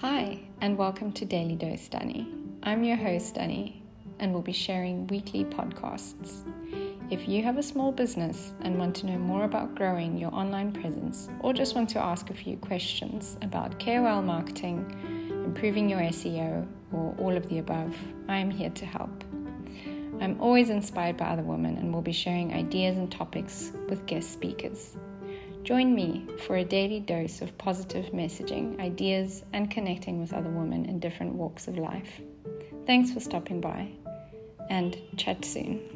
Hi, and welcome to Daily Dose Danny. I'm your host, Danny, and we'll be sharing weekly podcasts. If you have a small business and want to know more about growing your online presence, or just want to ask a few questions about KOL marketing, improving your SEO, or all of the above, I am here to help. I'm always inspired by other women and will be sharing ideas and topics with guest speakers. Join me for a daily dose of positive messaging, ideas, and connecting with other women in different walks of life. Thanks for stopping by, and chat soon.